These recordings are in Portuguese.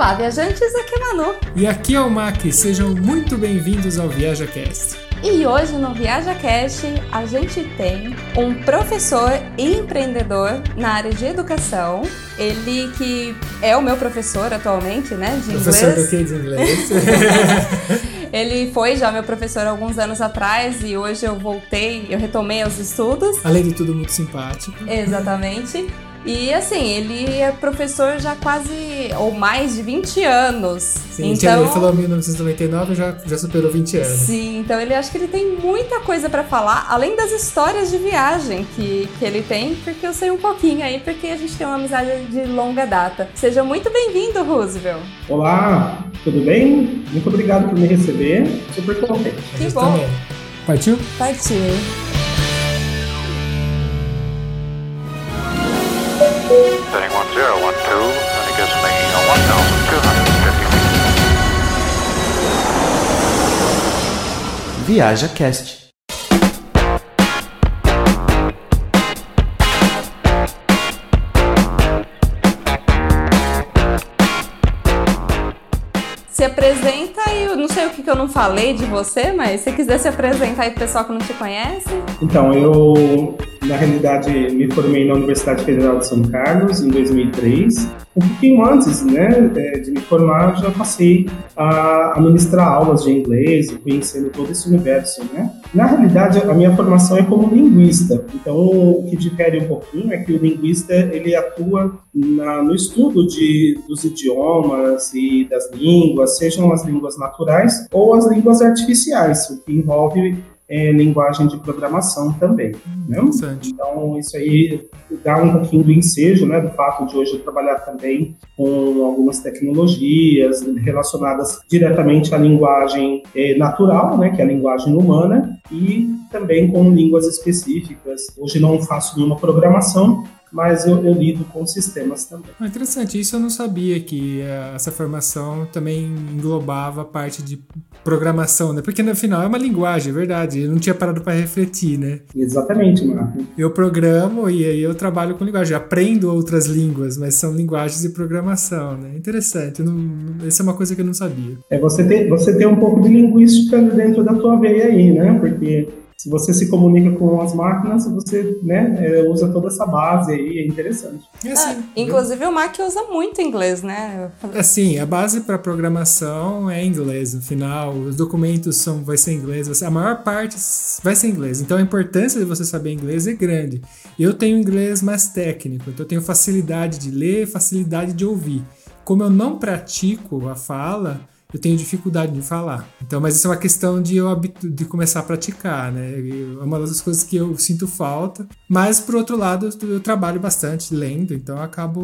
Olá, viajantes, aqui é Manu. E aqui é o Mac, sejam muito bem-vindos ao ViajaCast. E hoje no ViajaCast a gente tem um professor e empreendedor na área de educação. Ele que é o meu professor atualmente, né, de professor inglês. Professor do que de inglês? Ele foi já meu professor alguns anos atrás e hoje eu voltei, eu retomei os estudos. Além de tudo, muito simpático. Exatamente. E assim, ele é professor já quase, ou mais de 20 anos. Sim, então, ele falou 1999, já, já superou 20 anos. Sim, então ele acho que ele tem muita coisa para falar, além das histórias de viagem que, que ele tem, porque eu sei um pouquinho aí, porque a gente tem uma amizade de longa data. Seja muito bem-vindo, Roosevelt. Olá, tudo bem? Muito obrigado por me receber. Super contente. Que bom. Também. Partiu? Partiu. Setting 1012, and it gives me 1,250 feet. Viaja Cast. Não sei o que, que eu não falei de você, mas se quiser se apresentar aí pro pessoal que não te conhece. Então, eu na realidade, me formei na Universidade Federal de São Carlos em 2003. Um pouquinho antes né, é, de me formar, já passei a, ministrar aulas de inglês, conhecendo todo esse universo. Né? Na realidade, a minha formação é como linguista. Então, o que difere um pouquinho é que o linguista ele atua na, no estudo de, dos idiomas e das línguas, sejam as línguas naturais ou as línguas artificiais, o que envolve é, linguagem de programação também. Né? Então, isso aí dá um pouquinho do ensejo, né, do fato de hoje eu trabalhar também com algumas tecnologias relacionadas diretamente à linguagem é, natural, né, que é a linguagem humana, e também com línguas específicas. Hoje não faço nenhuma programação, mas eu, eu, lido com sistemas também. Ah, interessante, isso eu não sabia que uh, essa formação também englobava a parte de programação, né? Porque no final é uma linguagem, é verdade. Eu não tinha parado para refletir, né? Exatamente, Marco. Eu programo e aí eu trabalho com linguagem, aprendo outras línguas, mas são linguagens de programação, né? Interessante. Não, essa é uma coisa que eu não sabia. É você ter, você ter um pouco de linguística dentro da tua veia aí, né? Porque se você se comunica com as máquinas, você né, é, usa toda essa base aí, é interessante. É assim, ah, inclusive o Mac usa muito inglês, né? Assim, a base para programação é inglês no final, os documentos são, vai ser inglês, a maior parte vai ser inglês. Então a importância de você saber inglês é grande. Eu tenho inglês mais técnico, então eu tenho facilidade de ler, facilidade de ouvir. Como eu não pratico a fala, eu tenho dificuldade de falar. Então, mas isso é uma questão de eu de começar a praticar, né? É uma das coisas que eu sinto falta. Mas por outro lado, eu trabalho bastante lendo, então eu acabo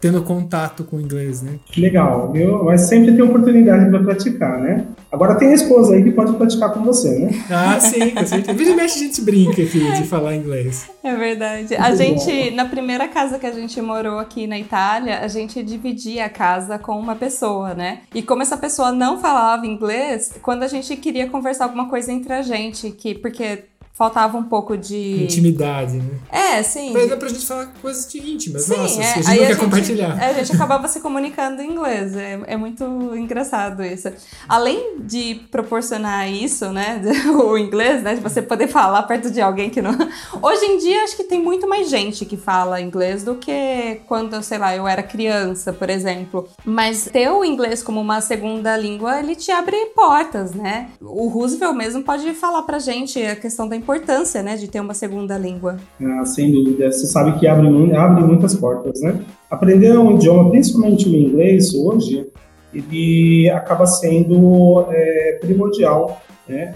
tendo contato com o inglês, né? Legal, viu? Mas sempre tem oportunidade para praticar, né? Agora tem a esposa aí que pode praticar com você, né? Ah, sim, com certeza. Vira e mexe a gente brinca aqui de falar inglês. É verdade. A gente, na primeira casa que a gente morou aqui na Itália, a gente dividia a casa com uma pessoa, né? E como essa pessoa não falava inglês, quando a gente queria conversar alguma coisa entre a gente, que porque faltava um pouco de. Intimidade, né? É, sim. Mas dá pra gente falar coisas de íntimas, sim, nossa, é, a gente não quer gente, compartilhar. É, a gente acabava se comunicando em inglês. É, é muito engraçado isso. Além de proporcionar isso, né? O inglês, né? De você poder falar perto de alguém que não. Hoje em dia, acho que tem muito mais gente que fala inglês do que quando, sei lá, eu era criança, por exemplo. Mas ter o inglês como uma segunda língua, ele te abre portas, né? O Roosevelt mesmo pode falar pra gente a questão da importância, né, de ter uma segunda língua. Ah, sem dúvida. Você sabe que abre, abre muitas portas, né? Aprender um idioma, principalmente o inglês, hoje, ele acaba sendo é, primordial, né?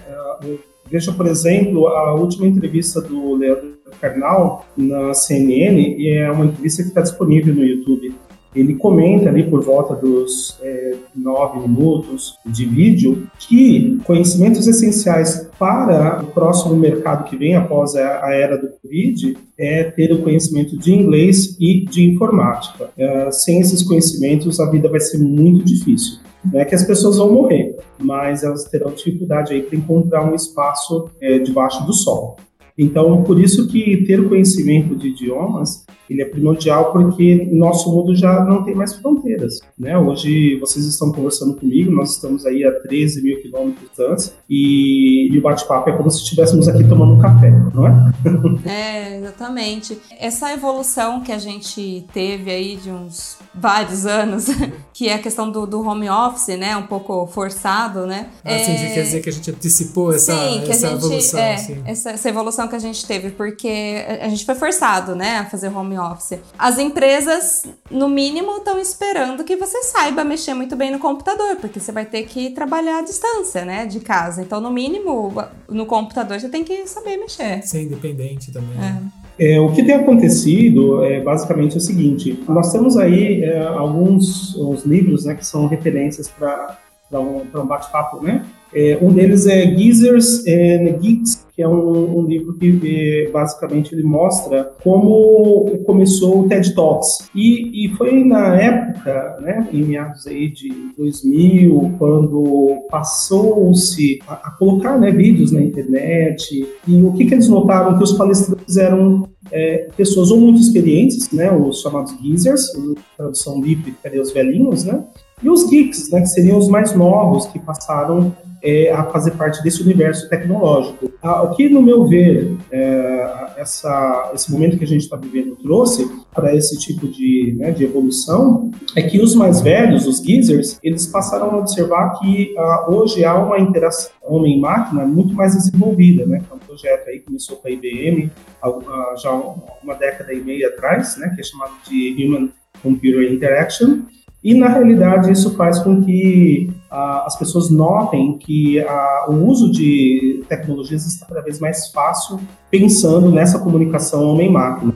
Veja, por exemplo, a última entrevista do Leandro Carnal na CNN, e é uma entrevista que está disponível no YouTube ele comenta ali por volta dos é, nove minutos de vídeo que conhecimentos essenciais para o próximo mercado que vem após a, a era do Covid é ter o conhecimento de inglês e de informática. É, sem esses conhecimentos, a vida vai ser muito difícil. Não é que as pessoas vão morrer, mas elas terão dificuldade aí para encontrar um espaço é, debaixo do sol. Então, por isso que ter conhecimento de idiomas ele é primordial porque nosso mundo já não tem mais fronteiras. Né? Hoje vocês estão conversando comigo, nós estamos aí a 13 mil quilômetros de distância e, e o bate-papo é como se estivéssemos aqui tomando um café, não é? É, exatamente. Essa evolução que a gente teve aí de uns vários anos, que é a questão do, do home office, né? Um pouco forçado, né? Assim, é... quer dizer que a gente antecipou essa, sim, que essa a gente, evolução. É, assim. essa, essa evolução que a gente teve, porque a gente foi forçado, né, a fazer home office. As empresas, no mínimo, estão esperando que você saiba mexer muito bem no computador, porque você vai ter que trabalhar à distância, né, de casa. Então, no mínimo, no computador você tem que saber mexer. Ser independente também. É. É, o que tem acontecido é basicamente o seguinte: nós temos aí é, alguns os livros né, que são referências para um, um bate-papo, né? É, um deles é Geezers and Geeks, que é um, um livro que basicamente ele mostra como começou o TED Talks. E, e foi na época, né, em meados aí de 2000, quando passou-se a, a, colocar né, vídeos na internet. E o que, que eles notaram? Que os palestrantes eram é, pessoas ou muito experientes, né, os chamados geezers, tradução livre, os velhinhos, né? E os geeks, né, que seriam os mais novos, que passaram é, a fazer parte desse universo tecnológico. Ah, o que, no meu ver, é, essa, esse momento que a gente está vivendo trouxe para esse tipo de, né, de evolução é que os mais velhos, os geezers, eles passaram a observar que ah, hoje há uma interação homem-máquina muito mais desenvolvida, né? Um projeto aí começou com a IBM ah, já uma década e meia atrás, né, que é chamado de Human Computer Interaction, e, na realidade, isso faz com que as pessoas notem que o uso de tecnologias está cada vez mais fácil pensando nessa comunicação homem-máquina.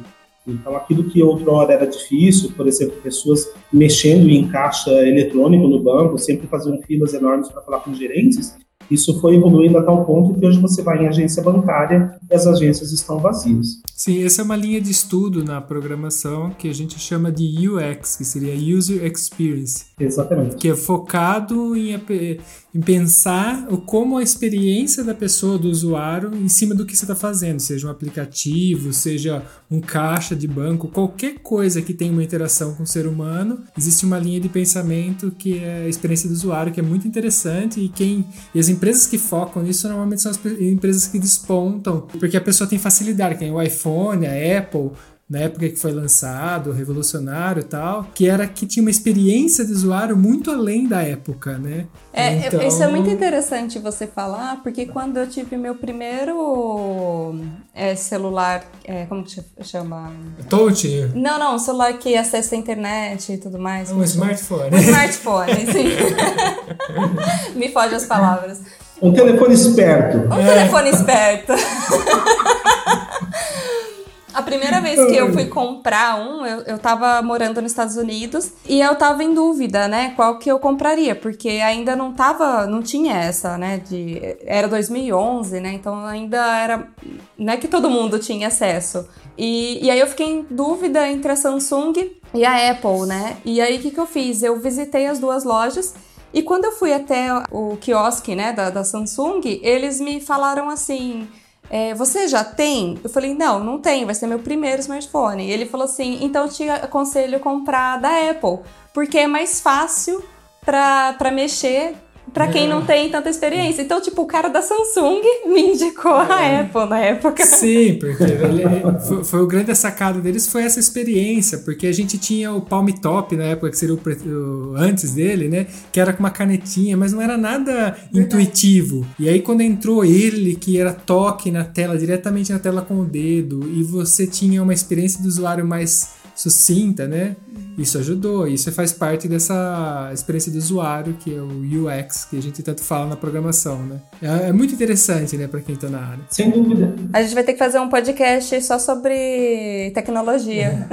Então, aquilo que outrora era difícil, por exemplo, pessoas mexendo em caixa eletrônico no banco, sempre faziam filas enormes para falar com gerentes, isso foi evoluindo a tal ponto que hoje você vai em agência bancária e as agências estão vazias. Sim, essa é uma linha de estudo na programação que a gente chama de UX, que seria User Experience. Exatamente. Que é focado em, em pensar o, como a experiência da pessoa, do usuário, em cima do que você está fazendo, seja um aplicativo, seja um caixa de banco, qualquer coisa que tenha uma interação com o ser humano, existe uma linha de pensamento que é a experiência do usuário, que é muito interessante e quem e as empresas que focam nisso normalmente são as empresas que despontam, porque a pessoa tem facilidade, tem o iPhone, a Apple, na época que foi lançado, revolucionário e tal, que era que tinha uma experiência de usuário muito além da época, né? É, então... isso é muito interessante você falar, porque quando eu tive meu primeiro é, celular, é, como que chama? Touch? Não, não, um celular que acessa a internet e tudo mais. Um smartphone. Um smartphone, sim. Me foge as palavras. Um telefone esperto. Um é. telefone esperto. A primeira vez que eu fui comprar um, eu, eu tava morando nos Estados Unidos e eu tava em dúvida, né, qual que eu compraria, porque ainda não tava, não tinha essa, né, de era 2011, né? Então ainda era, não é que todo mundo tinha acesso. E, e aí eu fiquei em dúvida entre a Samsung e a Apple, né? E aí o que que eu fiz? Eu visitei as duas lojas e quando eu fui até o quiosque, né, da, da Samsung, eles me falaram assim: é, você já tem? Eu falei, não, não tenho, vai ser meu primeiro smartphone. E ele falou assim, então te aconselho comprar da Apple, porque é mais fácil para mexer para quem não tem tanta experiência. Então, tipo, o cara da Samsung me indicou a é. Apple na época. Sim, porque ele, foi, foi, o grande sacada deles foi essa experiência, porque a gente tinha o Palm Top na época, que seria o, o antes dele, né? Que era com uma canetinha, mas não era nada Verdade. intuitivo. E aí, quando entrou ele, que era toque na tela, diretamente na tela com o dedo, e você tinha uma experiência do usuário mais sucinta, né? Isso ajudou, isso faz parte dessa experiência do usuário, que é o UX, que a gente tanto fala na programação, né? É, é muito interessante, né, para quem está na área. Sem dúvida. A gente vai ter que fazer um podcast só sobre tecnologia.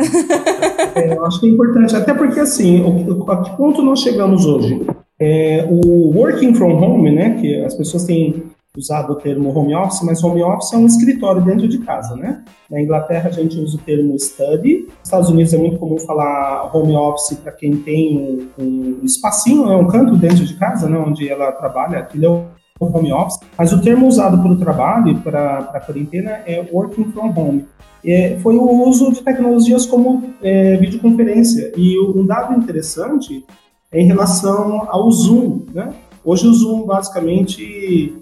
É. é, eu acho que é importante, até porque assim, a que ponto nós chegamos hoje? É, o working from home, né, que as pessoas têm usado o termo home office, mas home office é um escritório dentro de casa, né? Na Inglaterra a gente usa o termo study. Nos Estados Unidos é muito comum falar home office para quem tem um, espacinho, né, um canto dentro de casa, né, onde ela trabalha. Aquilo é o home office, mas o termo usado para o trabalho e para a quarentena é working from home. É, foi o uso de tecnologias como é, videoconferência. E um dado interessante é em relação ao Zoom. Né? Hoje o Zoom basicamente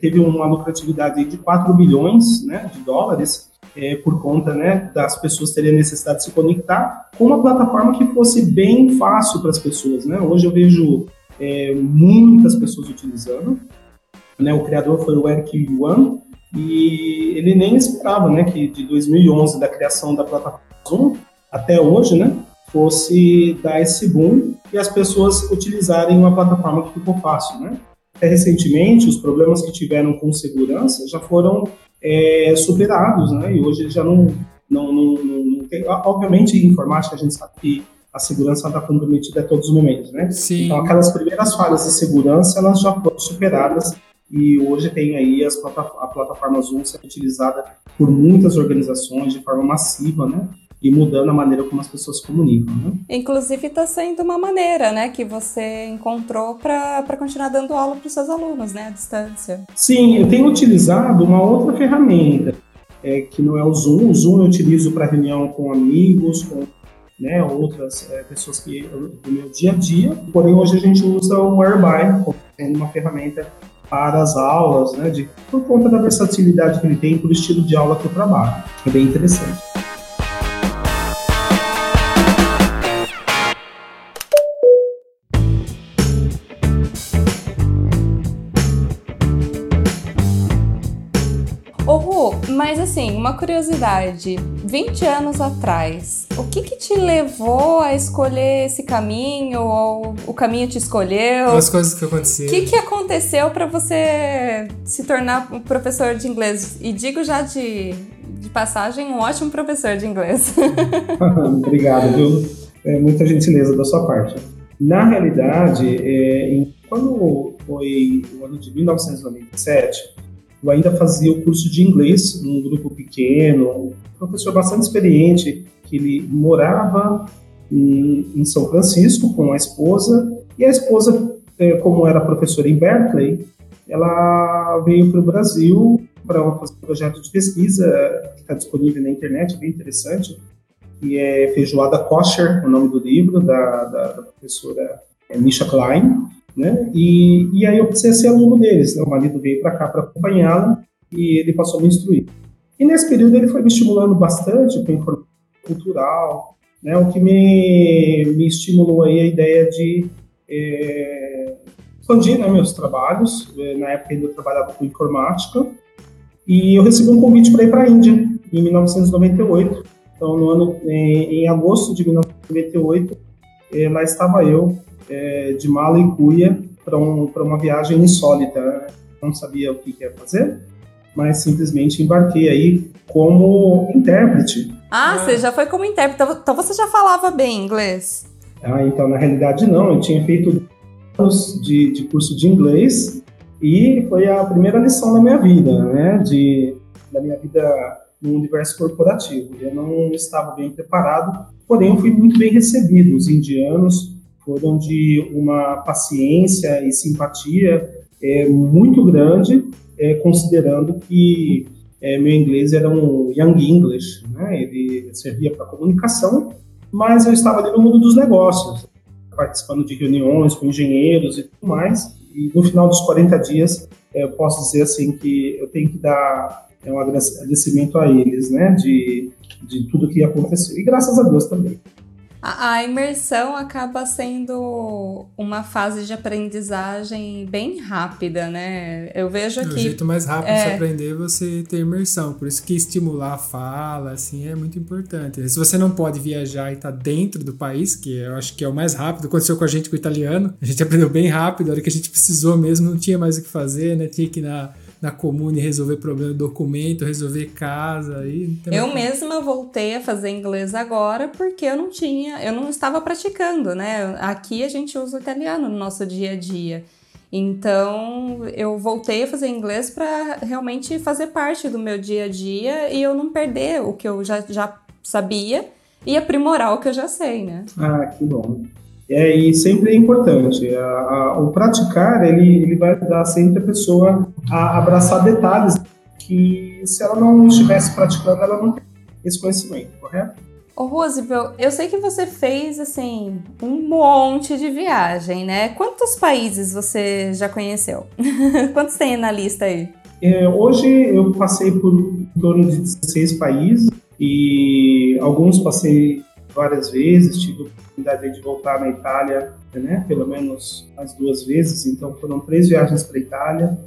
teve uma lucratividade de 4 bilhões né, de dólares é, por conta né, das pessoas terem necessidade de se conectar com uma plataforma que fosse bem fácil para as pessoas. Né? Hoje eu vejo é, muitas pessoas utilizando. Né? O criador foi o Eric Yuan e ele nem esperava né, que de 2011, da criação da plataforma Zoom, até hoje, né, fosse dar esse boom e as pessoas utilizarem uma plataforma que ficou fácil. Né? Até recentemente, os problemas que tiveram com segurança já foram é, superados, né? E hoje já não, não, não, não, tem. Obviamente, em informática a gente sabe que a segurança está comprometida a todos os momentos, né? Sim. Então, aquelas primeiras falhas de segurança, elas já foram superadas e hoje tem aí as a plataforma Zoom sendo utilizada por muitas organizações de forma massiva, né? E mudando a maneira como as pessoas se comunicam. Né? Inclusive está sendo uma maneira, né, que você encontrou para continuar dando aula para os seus alunos, né, à distância. Sim, eu tenho utilizado uma outra ferramenta é, que não é o Zoom. O Zoom eu utilizo para reunião com amigos, com né, outras é, pessoas que do meu dia a dia. Porém hoje a gente usa o Whereby como uma ferramenta para as aulas, né, de, por conta da versatilidade que ele tem, por estilo de aula que eu trabalho. É bem interessante. Mas assim, uma curiosidade. 20 anos atrás, o que que te levou a escolher esse caminho? Ou o caminho te escolheu? As coisas que aconteceram. O que que aconteceu para você se tornar um professor de inglês? E digo já de, de passagem, um ótimo professor de inglês. Obrigado, viu? É muita gentileza da sua parte. Na realidade, é, em, quando foi o ano de 1997, eu ainda fazia o curso de inglês num grupo pequeno, um professor bastante experiente, que ele morava em, em São Francisco com a esposa, e a esposa, é, como era professora em Berkeley, ela veio para o Brasil para fazer um projeto de pesquisa que está disponível na internet, bem interessante, que é Feijoada Kosher, o nome do livro, da, da, da professora é, Misha Klein, né? E, e aí eu precisei ser aluno deles. Né? O marido veio para cá para acompanhá-la e ele passou a me instruir. E nesse período ele foi me estimulando bastante com informação cultural, né? O que me, me estimulou aí a ideia de é, expandir né, meus trabalhos. É, na época ainda eu trabalhava com informática e eu recebi um convite para ir para a Índia em 1998. Então, no ano, em, em agosto de 1998, é, lá estava eu é, de mala e cuia para um, uma viagem insólita. Não sabia o que, que ia fazer, mas simplesmente embarquei aí como intérprete. Ah, você já foi como intérprete, então, então você já falava bem inglês? Ah, então na realidade não, eu tinha feito anos de, de curso de inglês e foi a primeira lição da minha vida, né, de, da minha vida no universo corporativo. Eu não estava bem preparado, porém eu fui muito bem recebido. Os indianos foram de uma paciência e simpatia é, muito grande, é, considerando que é, meu inglês era um young English, né? ele servia para comunicação, mas eu estava ali no mundo dos negócios, participando de reuniões com engenheiros e tudo mais, e no final dos 40 dias, é, eu posso dizer assim que eu tenho que dar é, um agradecimento a eles, né, de, de tudo que aconteceu, e graças a Deus também. A, a, imersão acaba sendo uma fase de aprendizagem bem rápida, né? Eu vejo que. O jeito mais rápido é... de se aprender é você ter imersão. Por isso que estimular a fala, assim, é muito importante. Se você não pode viajar e estar tá dentro do país, que eu acho que é o mais rápido, aconteceu com a gente com o italiano, a gente aprendeu bem rápido, a hora que a gente precisou mesmo, não tinha mais o que fazer, né? Tinha que ir na na comune resolver problema de documento, resolver casa. Aí eu mesma voltei a fazer inglês agora porque eu não tinha, eu não estava praticando, né? Aqui a gente usa o italiano no nosso dia a dia. Então eu voltei a fazer inglês para realmente fazer parte do meu dia a dia e eu não perder o que eu já, já sabia e aprimorar o que eu já sei, né? Ah, que bom. É, e sempre é importante. A, a, o praticar, ele, ele vai dar sempre a pessoa a abraçar detalhes que, se ela não estivesse praticando, ela não tem esse conhecimento, correto? Ô, Roosevelt, eu sei que você fez, assim, um monte de viagem, né? Quantos países você já conheceu? Quantos tem na lista aí? É, hoje eu passei por em torno de 16 países e alguns passei várias vezes, tive a oportunidade de voltar na Itália, né, pelo menos as duas vezes, então foram três viagens para a Itália,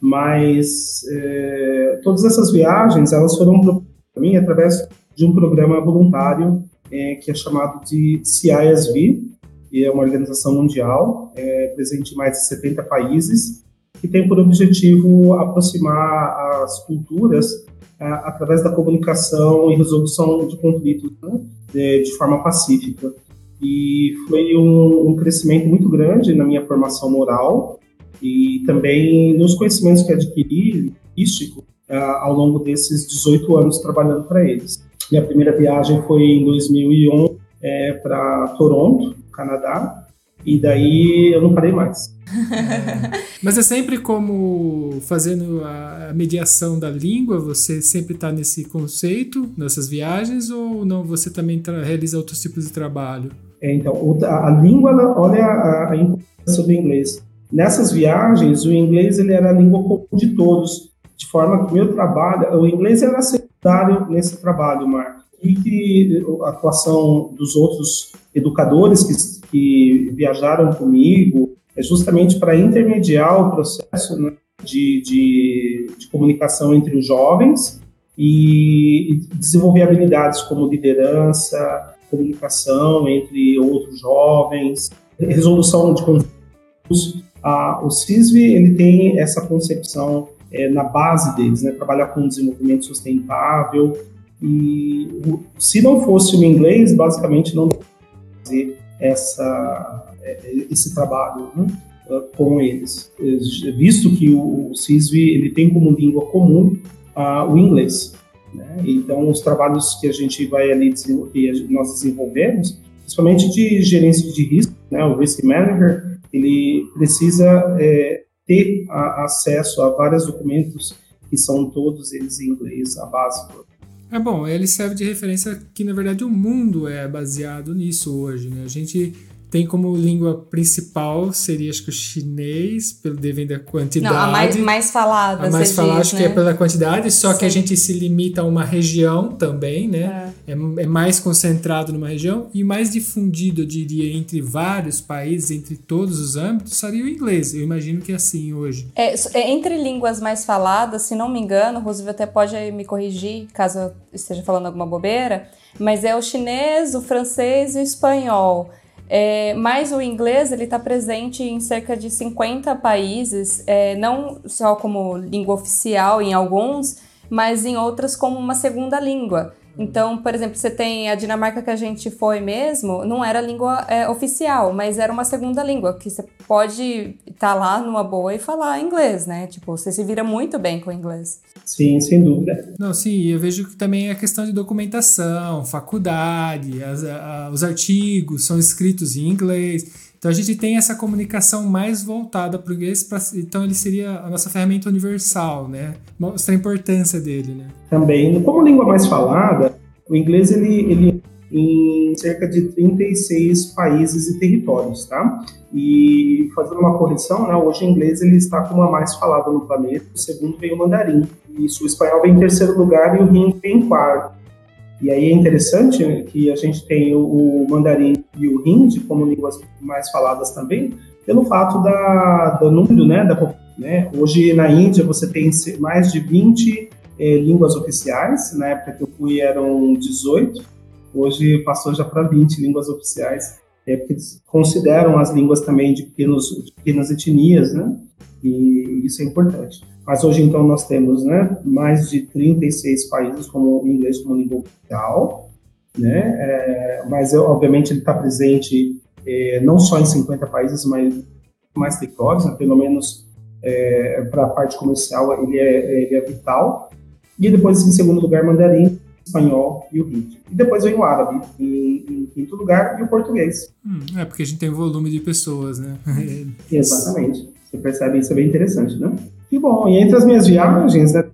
mas é, todas essas viagens elas foram para mim através de um programa voluntário é, que é chamado de CISV, que é uma organização mundial, é, presente em mais de 70 países, que tem por objetivo aproximar as culturas através da comunicação e resolução de conflitos né, de, de, forma pacífica. E foi um, um, crescimento muito grande na minha formação moral e também nos conhecimentos que adquiri, místico, ao longo desses 18 anos trabalhando para eles. Minha primeira viagem foi em 2001 é, para Toronto, Canadá, e daí eu não parei mais. Mas é sempre como fazendo a mediação da língua, você sempre está nesse conceito, nessas viagens, ou não, você também realiza outros tipos de trabalho? É, então, a, língua, olha a, a importância do inglês. Nessas viagens, o inglês ele era a língua comum de todos, de forma que meu trabalho, o inglês era secundário nesse trabalho, Marco. E que a atuação dos outros educadores que, que viajaram comigo, é justamente para intermediar o processo né, de, de, de, comunicação entre os jovens e, e, desenvolver habilidades como liderança, comunicação entre outros jovens, resolução de conflitos. Ah, o CISV ele tem essa concepção é, na base deles, né, trabalhar com desenvolvimento sustentável e se não fosse o inglês, basicamente não fazer essa esse trabalho né, com eles, visto que o CISV ele tem como língua comum o inglês. Né? Então, os trabalhos que a gente vai ali nós desenvolvemos, principalmente de gerência de risco, né, o risk manager, ele precisa é, ter a, acesso a vários documentos que são todos eles em inglês, a base. É bom, ele serve de referência que na verdade o mundo é baseado nisso hoje, né? A gente tem como língua principal, seria acho que o chinês, pelo devem da quantidade. Não, a mais, mais falada. A mais falada, acho né? que é né? pela quantidade, só Sim. que a gente se limita a uma região também, né? É. é. É, mais concentrado numa região e mais difundido, eu diria, entre vários países, entre todos os âmbitos, seria o inglês. Eu imagino que é assim hoje. É, é entre línguas mais faladas, se não me engano, Roosevelt até pode me corrigir caso eu esteja falando alguma bobeira, mas é o chinês, o francês e o espanhol. É, mas o inglês ele está presente em cerca de 50 países, é, não só como língua oficial em alguns, mas em outras como uma segunda língua. Então, por exemplo, você tem a Dinamarca que a gente foi mesmo, não era língua é, oficial, mas era uma segunda língua, que você pode estar tá lá numa boa e falar inglês, né? Tipo, você se vira muito bem com o inglês. Sim, sem dúvida. Não, sim, eu vejo que também é questão de documentação, faculdade, as, a, os artigos são escritos em inglês. Então a gente tem essa comunicação mais voltada para o inglês, pra, então ele seria a nossa ferramenta universal, né? Mostra a importância dele, né? Também, como língua mais falada, o inglês ele, ele em cerca de 36 países e territórios, tá? E fazendo uma correção, né, hoje o inglês ele está como a mais falada no planeta, o segundo vem o mandarim, isso, o espanhol vem em terceiro lugar e o hindi vem em quarto. E aí é interessante que a gente tem o mandarim e o hindi como línguas mais faladas também, pelo fato da, do número, né, da, né, hoje na Índia você tem mais de 20 eh, línguas oficiais, na época que eu fui eram 18, hoje passou já para 20 línguas oficiais, é, porque consideram as línguas também de, pequenos, de pequenas etnias, né, e isso é importante. Mas hoje, então, nós temos né, mais de 36 países como o inglês como língua oficial, né? É, mas, obviamente, ele está presente é, não só em 50 países, mas mais territórios, né? pelo menos é, para a parte comercial ele é, ele é vital. E depois, em segundo lugar, mandarim, espanhol e o hindi. E depois vem o árabe em, em quinto lugar e o português. Hum, é porque a gente tem volume de pessoas, né? Exatamente. Você percebe isso é bem interessante, né? Que bom. E entre as minhas viagens, né,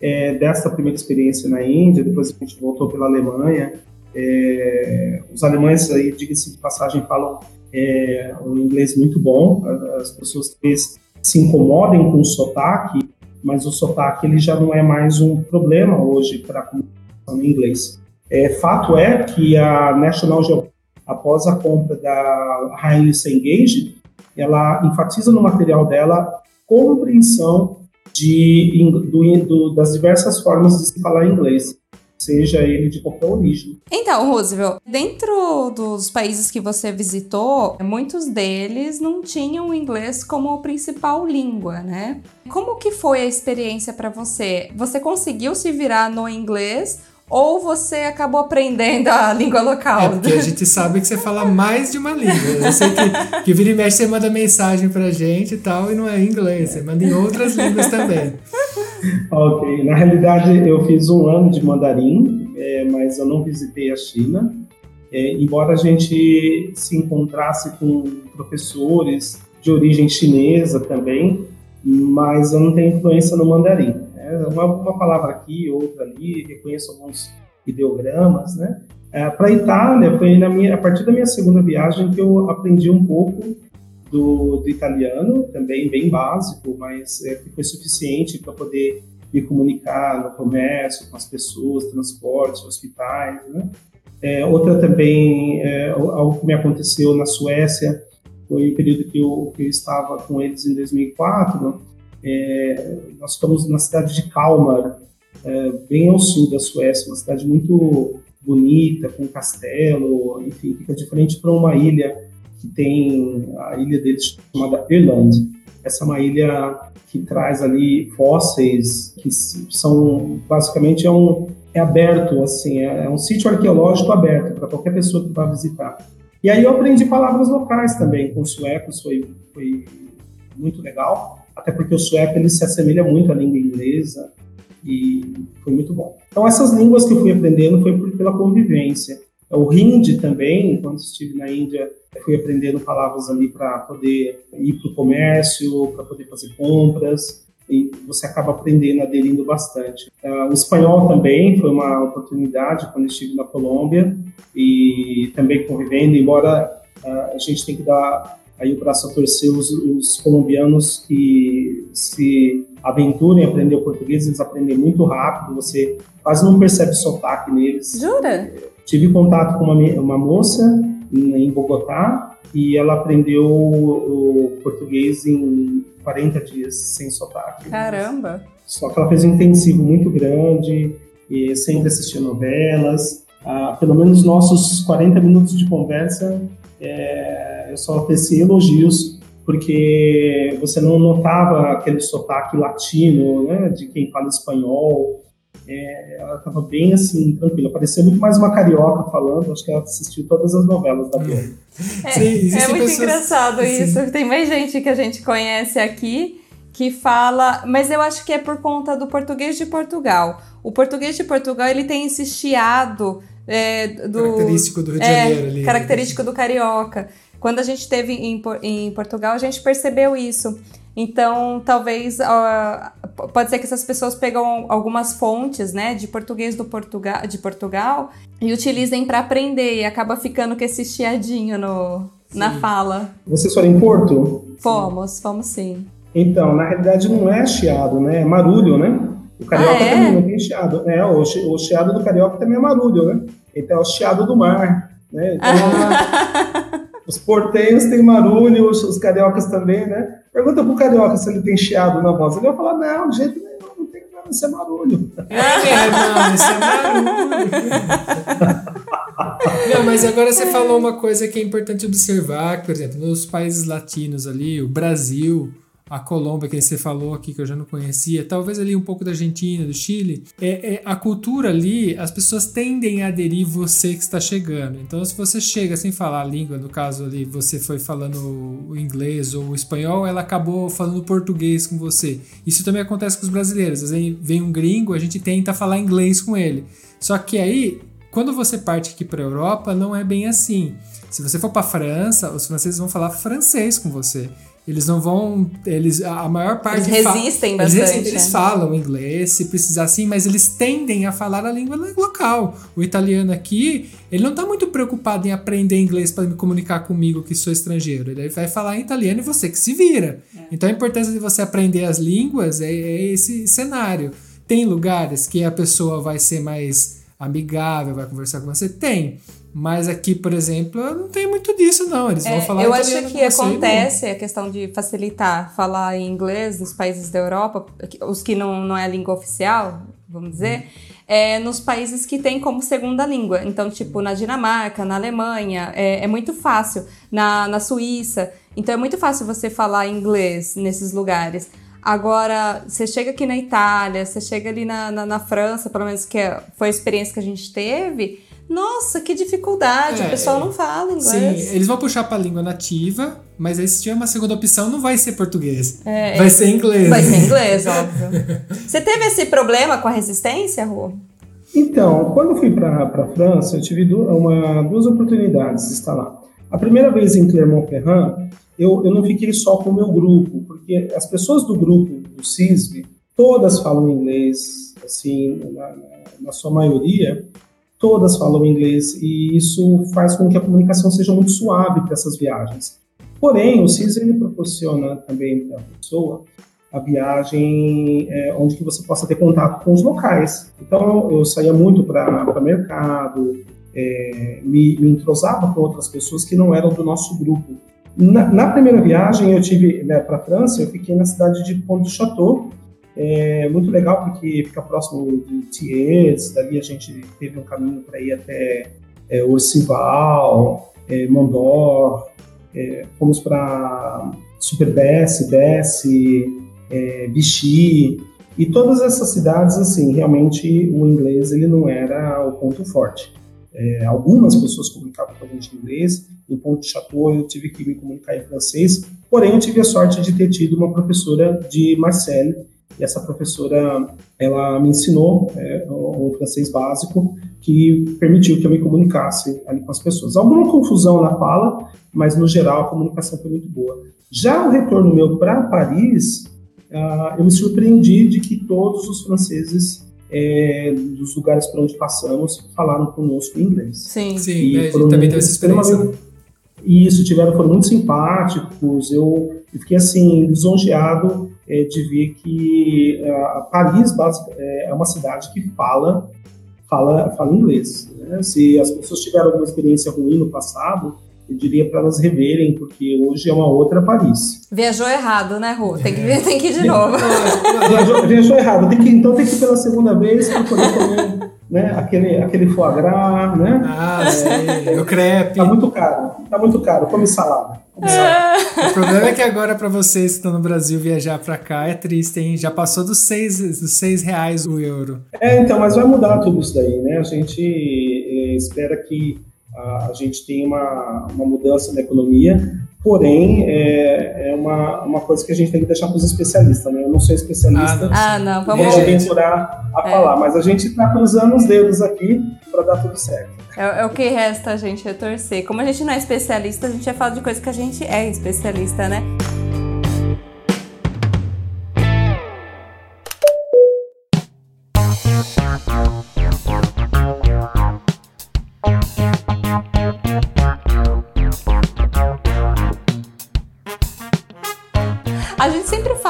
é, dessa primeira experiência na Índia, depois a gente voltou pela Alemanha. É, os alemães, aí, diga-se de passagem, falam é, um inglês muito bom. As pessoas talvez se incomodem com o sotaque, mas o sotaque ele já não é mais um problema hoje para a comunicação em inglês. É, fato é que a National Geographic, após a compra da Heinz Engage, ela enfatiza no material dela compreensão de, do, do, das diversas formas de se falar inglês seja ele de qualquer origem. Então, Roosevelt, dentro dos países que você visitou, muitos deles não tinham o inglês como principal língua, né? Como que foi a experiência para você? Você conseguiu se virar no inglês ou você acabou aprendendo a língua local? É, porque a gente sabe que você fala mais de uma língua. Eu sei que, que vira e mexe, você manda mensagem pra gente e tal, e não é em inglês, você manda em outras línguas também. Ok, na realidade eu fiz um ano de mandarim, é, mas eu não visitei a China. É, embora a gente se encontrasse com professores de origem chinesa também, mas eu não tenho influência no mandarim. Uma, uma palavra aqui, outra ali, reconheço alguns ideogramas, né? É, Para a Itália, foi minha, a partir da minha segunda viagem que eu aprendi um pouco do, do italiano, também bem básico, mas é, foi suficiente para poder me comunicar no comércio, com as pessoas, transportes, hospitais. Né? É, outra também, é, algo que me aconteceu na Suécia, foi o período que eu, que eu estava com eles em 2004. É, nós ficamos na cidade de Kalmar, é, bem ao sul da Suécia, uma cidade muito bonita, com castelo, enfim, fica de frente para uma ilha que tem a ilha deles chamada Irland. Essa é uma ilha que traz ali fósseis que são basicamente é um é aberto assim, é, é um sítio arqueológico aberto para qualquer pessoa que vá visitar. E aí eu aprendi palavras locais também com suecos, foi foi muito legal, até porque o sueco ele se assemelha muito à língua inglesa e foi muito bom. Então essas línguas que eu fui aprendendo foi pela convivência. O hindi também, quando estive na Índia, fui aprendendo palavras ali para poder ir para o comércio, para poder fazer compras, e você acaba aprendendo, aderindo bastante. Uh, o espanhol também foi uma oportunidade quando estive na Colômbia e também convivendo, embora uh, a gente tem que dar aí o braço a torcer os, os colombianos que se aventurem a aprender o português, eles aprendem muito rápido, você quase não percebe sotaque neles. Jura? Tive contato com uma, uma moça em Bogotá e ela aprendeu o, português em 40 dias sem sotaque. Caramba! Só que ela fez um intensivo muito grande e sempre assistia novelas. Ah, pelo menos nossos 40 minutos de conversa, é, eu só teci elogios, porque você não notava aquele sotaque latino, né, de quem fala espanhol, é, ela estava bem assim, tranquila. Parecia muito mais uma carioca falando. Acho que ela assistiu todas as novelas da Globo. É, Sim, é muito pessoas, engraçado isso. Tem mais gente que a gente conhece aqui que fala, mas eu acho que é por conta do português de Portugal. O português de Portugal ele tem esse chiado é, do característico do Rio de é, Janeiro, ali, né? característico do carioca. Quando a gente esteve em, em Portugal, a gente percebeu isso. Então, talvez uh, pode ser que essas pessoas pegam algumas fontes, né, de português do Portugal, de Portugal e utilizem para aprender e acaba ficando com esse chiadinho no, na fala. Vocês foram em Porto? Fomos, sim. fomos sim. Então, na realidade não é chiado, né? É marulho, né? O carioca ah, é? também não tem chiado. É, o, o chiado do carioca também é marulho, né? Então é o chiado do mar, né? Então, Os portenhos têm marulho, os, os, cariocas também, né? Pergunta pro carioca se ele tem chiado na voz. Ele vai falar, não, de jeito nenhum, não tem nada, isso é marulho. É, não, isso é marulho. não, mas agora você falou uma coisa que é importante observar, que, por exemplo, nos países latinos ali, o Brasil, a Colômbia, que você falou aqui, que eu já não conhecia, talvez ali um pouco da Argentina, do Chile, é, é, a cultura ali, as pessoas tendem a aderir você que está chegando. Então, se você chega sem falar a língua, no caso ali, você foi falando o inglês ou o espanhol, ela acabou falando português com você. Isso também acontece com os brasileiros. Às vezes vem um gringo, a gente tenta falar inglês com ele. Só que aí, quando você parte aqui para a Europa, não é bem assim. Se você for para a França, os franceses vão falar francês com você. Eles não vão. Eles, a maior parte. Eles resistem bastante. Eles, resistem, eles falam inglês, se precisar sim, mas eles tendem a falar a língua local. O italiano aqui, ele não está muito preocupado em aprender inglês para me comunicar comigo que sou estrangeiro. Ele vai falar em italiano e você que se vira. É. Então a importância de você aprender as línguas é, é esse cenário. Tem lugares que a pessoa vai ser mais amigável, vai conversar com você? Tem. Mas aqui, por exemplo, não tem muito disso, não. Eles vão é, falar Eu acho que acontece a questão de facilitar falar em inglês nos países da Europa, os que não, não é a língua oficial, vamos dizer, hum. é, nos países que tem como segunda língua. Então, tipo, na Dinamarca, na Alemanha, é, é muito fácil. Na, na Suíça. Então, é muito fácil você falar inglês nesses lugares. Agora, você chega aqui na Itália, você chega ali na, na, na França, pelo menos que é, foi a experiência que a gente teve nossa, que dificuldade, é, o pessoal não fala inglês. Sim, eles vão puxar para a língua nativa, mas aí se tiver uma segunda opção, não vai ser português. É, vai ser inglês. Vai ser inglês, óbvio. Você teve esse problema com a resistência, Rô? Então, quando eu fui para a França, eu tive duas, uma, duas oportunidades de estar lá. A primeira vez em Clermont-Ferrand, eu, eu não fiquei só com o meu grupo, porque as pessoas do grupo do CISB, todas falam inglês, assim, na, na sua maioria, todas falam inglês e isso faz com que a comunicação seja muito suave para essas viagens. Porém, o CIS ele proporciona também para a pessoa a viagem é, onde que você possa ter contato com os locais. Então, eu saía muito para mercado, é, me, me entrosava com outras pessoas que não eram do nosso grupo. Na, na primeira viagem, eu tive né, para a França, eu fiquei na cidade de Pont du Château, é muito legal porque fica próximo de Thiers, dali a gente teve um caminho para ir até é, Orcival, é, Mondor, é, fomos para Superbesse, Besse, é, e todas essas cidades, assim, realmente o inglês ele não era o ponto forte. É, algumas pessoas comunicavam com a gente em inglês, no ponto Chateau eu tive que me comunicar em francês, porém eu tive a sorte de ter tido uma professora de Marseille, e essa professora, ela me ensinou é, o, francês básico que permitiu que eu me comunicasse ali com as pessoas. Alguma confusão na fala, mas no geral a comunicação foi muito boa. Já o retorno meu para Paris, uh, eu me surpreendi de que todos os franceses é, dos lugares por onde passamos falaram conosco em inglês. Sim, Sim e né, também teve essa experiência. E isso, tiveram, foram muito simpáticos. Eu, eu fiquei assim, lisonjeado é, de ver que é, a Paris é, é uma cidade que fala, fala, fala inglês. Né? Se as pessoas tiveram alguma experiência ruim no passado, eu diria para elas reverem, porque hoje é uma outra Paris. Viajou errado, né, Rô? Tem que, vir, tem que ir de novo. viajou, viajou errado. Tem que, então tem que ir pela segunda vez para poder comer né? Aquele, aquele foie gras, né? Ah, é, o crepe. Tá muito caro, tá muito caro. Come salada. Come salada. o problema é que agora para vocês que estão no Brasil viajar para cá é triste, hein? Já passou dos seis, dos seis reais o euro. É, então, mas vai mudar tudo isso daí, né? A gente é, espera que a, a gente tenha uma, uma mudança na economia Porém, é, é uma, uma coisa que a gente tem que deixar para os especialistas, né? Eu não sou especialista. Ah, não, vamos aventurar a é. falar, mas a gente está cruzando os dedos aqui para dar tudo certo. É, é, o que resta a gente é torcer. Como a gente não é especialista, a gente vai falar de coisa que a gente é especialista, né?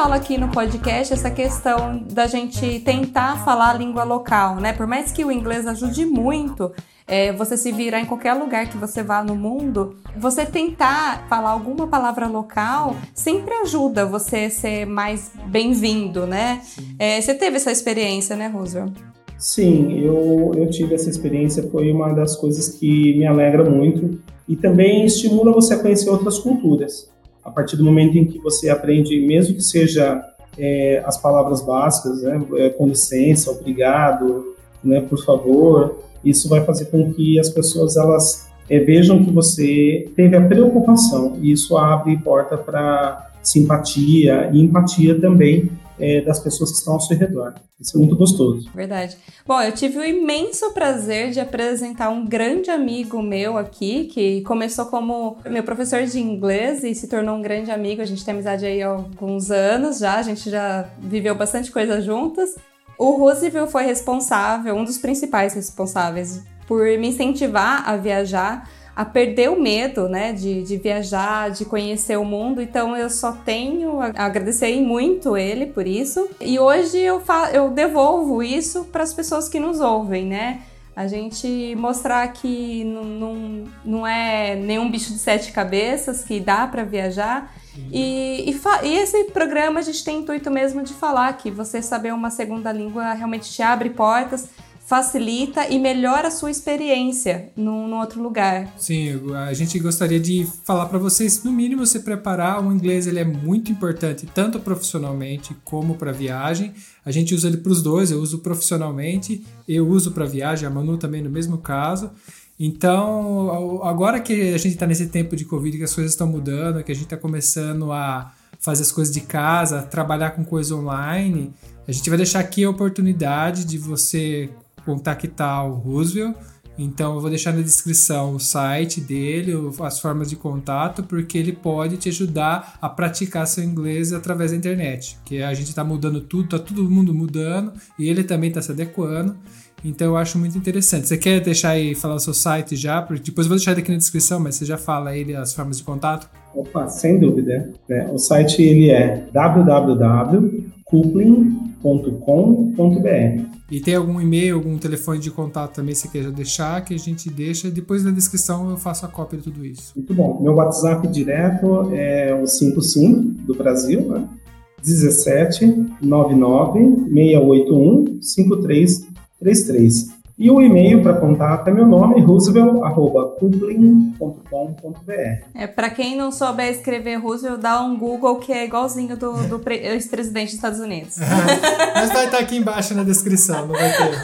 Fala aqui no podcast essa questão da gente tentar falar a língua local, né? Por mais que o inglês ajude muito, é, você se virar em qualquer lugar que você vá no mundo, você tentar falar alguma palavra local sempre ajuda você ser mais bem-vindo, né? É, você teve essa experiência, né, Roosevelt? Sim, eu, eu tive essa experiência, foi uma das coisas que me alegra muito e também estimula você a conhecer outras culturas. A partir do momento em que você aprende, mesmo que seja é, as palavras básicas, né, é, com licença, obrigado, né, por favor, isso vai fazer com que as pessoas elas é, vejam que você teve a preocupação. E isso abre porta para simpatia e empatia também é, das pessoas que estão ao seu redor. Isso é muito gostoso. Verdade. Bom, eu tive o imenso prazer de apresentar um grande amigo meu aqui, que começou como meu professor de inglês e se tornou um grande amigo. A gente tem amizade aí há alguns anos já, a gente já viveu bastante coisa juntas. O Roosevelt foi responsável, um dos principais responsáveis, por me incentivar a viajar a perder o medo, né, de, de viajar, de conhecer o mundo. Então eu só tenho a agradecer muito ele por isso. E hoje eu, eu devolvo isso para as pessoas que nos ouvem, né? A gente mostrar que não, não, é nenhum bicho de sete cabeças, que dá para viajar. E, e, e, esse programa a gente tem intuito mesmo de falar que você saber uma segunda língua realmente te abre portas facilita e melhora a sua experiência num, num outro lugar. Sim, a gente gostaria de falar para vocês, no mínimo, se preparar. O inglês ele é muito importante, tanto profissionalmente como para viagem. A gente usa ele para os dois, eu uso profissionalmente, eu uso para viagem, a Manu também no mesmo caso. Então, agora que a gente está nesse tempo de Covid, que as coisas estão mudando, que a gente está começando a fazer as coisas de casa, trabalhar com coisa online, a gente vai deixar aqui a oportunidade de você contactar o Roosevelt. Então eu vou deixar na descrição o site dele, as formas de contato, porque ele pode te ajudar a praticar seu inglês através da internet. Que a gente está mudando tudo, está todo mundo mudando e ele também está se adequando. Então eu acho muito interessante. Você quer deixar aí falar o seu site já? Porque depois eu vou deixar aqui na descrição, mas você já fala ele as formas de contato? Opa, sem dúvida. É, o site ele é www.coupling.com.br. E tem algum e-mail, algum telefone de contato também se queira deixar, que a gente deixa. Depois na descrição eu faço a cópia de tudo isso. Muito bom. Meu WhatsApp direto é o 55 do Brasil, né? 17 99 681 5333. E o e-mail para contato é meu nome, roosevelt.coupling.com.br. É, para quem não souber escrever Roosevelt, dá um Google que é igualzinho do, do ex-presidente dos Estados Unidos. Mas vai estar tá aqui embaixo na descrição, não vai ter.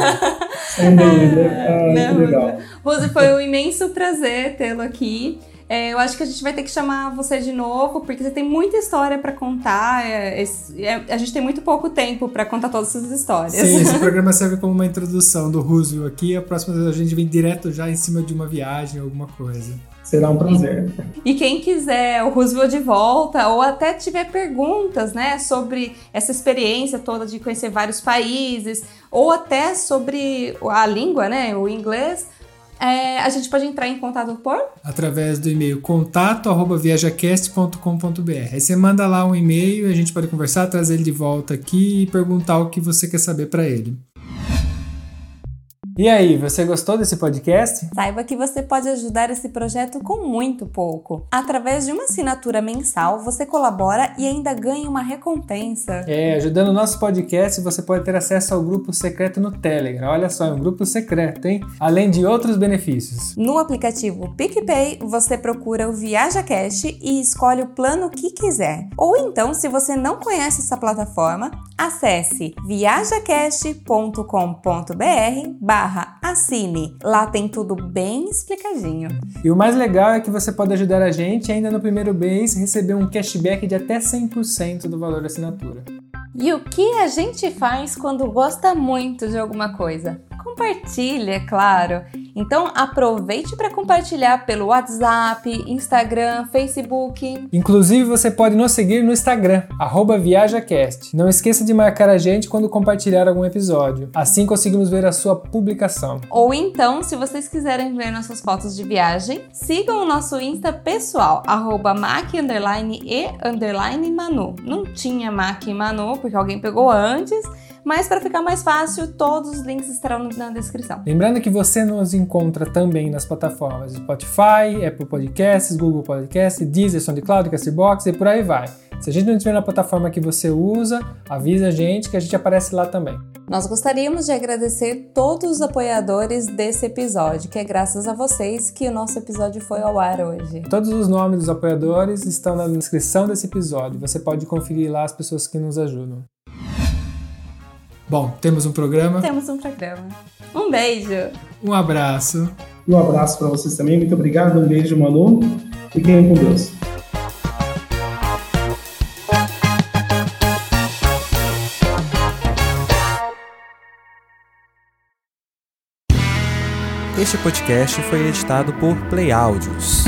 Sem dúvida. Ah, legal. Roosevelt, foi um imenso prazer tê-lo aqui. É, eu acho que a gente vai ter que chamar você de novo, porque você tem muita história para contar. É, é, a gente tem muito pouco tempo para contar todas essas histórias. Sim, esse programa serve como uma introdução do Roosevelt aqui. A próxima vez a gente vem direto já em cima de uma viagem, alguma coisa. Será um prazer. E quem quiser o Roosevelt de volta, ou até tiver perguntas, né, sobre essa experiência toda de conhecer vários países, ou até sobre a língua, né, o inglês, é, a gente pode entrar em contato por? Através do e-mail contato@viajacast.com.br. Aí você manda lá um e-mail, a gente pode conversar, trazer ele de volta aqui e perguntar o que você quer saber para ele. E aí, você gostou desse podcast? Saiba que você pode ajudar esse projeto com muito pouco. Através de uma assinatura mensal, você colabora e ainda ganha uma recompensa. É, ajudando o nosso podcast, você pode ter acesso ao grupo secreto no Telegram. Olha só, é um grupo secreto, hein? Além de outros benefícios. No aplicativo PicPay, você procura o Viaja Cash e escolhe o plano que quiser. Ou então, se você não conhece essa plataforma, acesse viajacash.com.br barra assine. Lá tem tudo bem explicadinho. E o mais legal é que você pode ajudar a gente ainda no primeiro mês receber um cashback de até 100% do valor da assinatura. E o que a gente faz quando gosta muito de alguma coisa? Compartilha, é claro. Então aproveite para compartilhar pelo WhatsApp, Instagram, Facebook. Inclusive você pode nos seguir no Instagram, ViajaCast. Não esqueça de marcar a gente quando compartilhar algum episódio. Assim conseguimos ver a sua publicação. Ou então, se vocês quiserem ver nossas fotos de viagem, sigam o nosso Insta pessoal, Mac e Manu. Não tinha Mac e Manu, porque alguém pegou antes mas para ficar mais fácil, todos os links estarão na descrição. Lembrando que você nos encontra também nas plataformas Spotify, Apple Podcasts, Google Podcasts, Deezer, SoundCloud, Castbox e por aí vai. Se a gente não estiver na plataforma que você usa, avisa a gente que a gente aparece lá também. Nós gostaríamos de agradecer todos os apoiadores desse episódio, que é graças a vocês que o nosso episódio foi ao ar hoje. Todos os nomes dos apoiadores estão na descrição desse episódio. Você pode conferir lá as pessoas que nos ajudam. Bom, temos um programa. Temos um programa. Um beijo. Um abraço. Um abraço para vocês também. Muito obrigado. Um beijo, Manu. Fiquem com Deus. Este podcast foi editado por Play Áudios.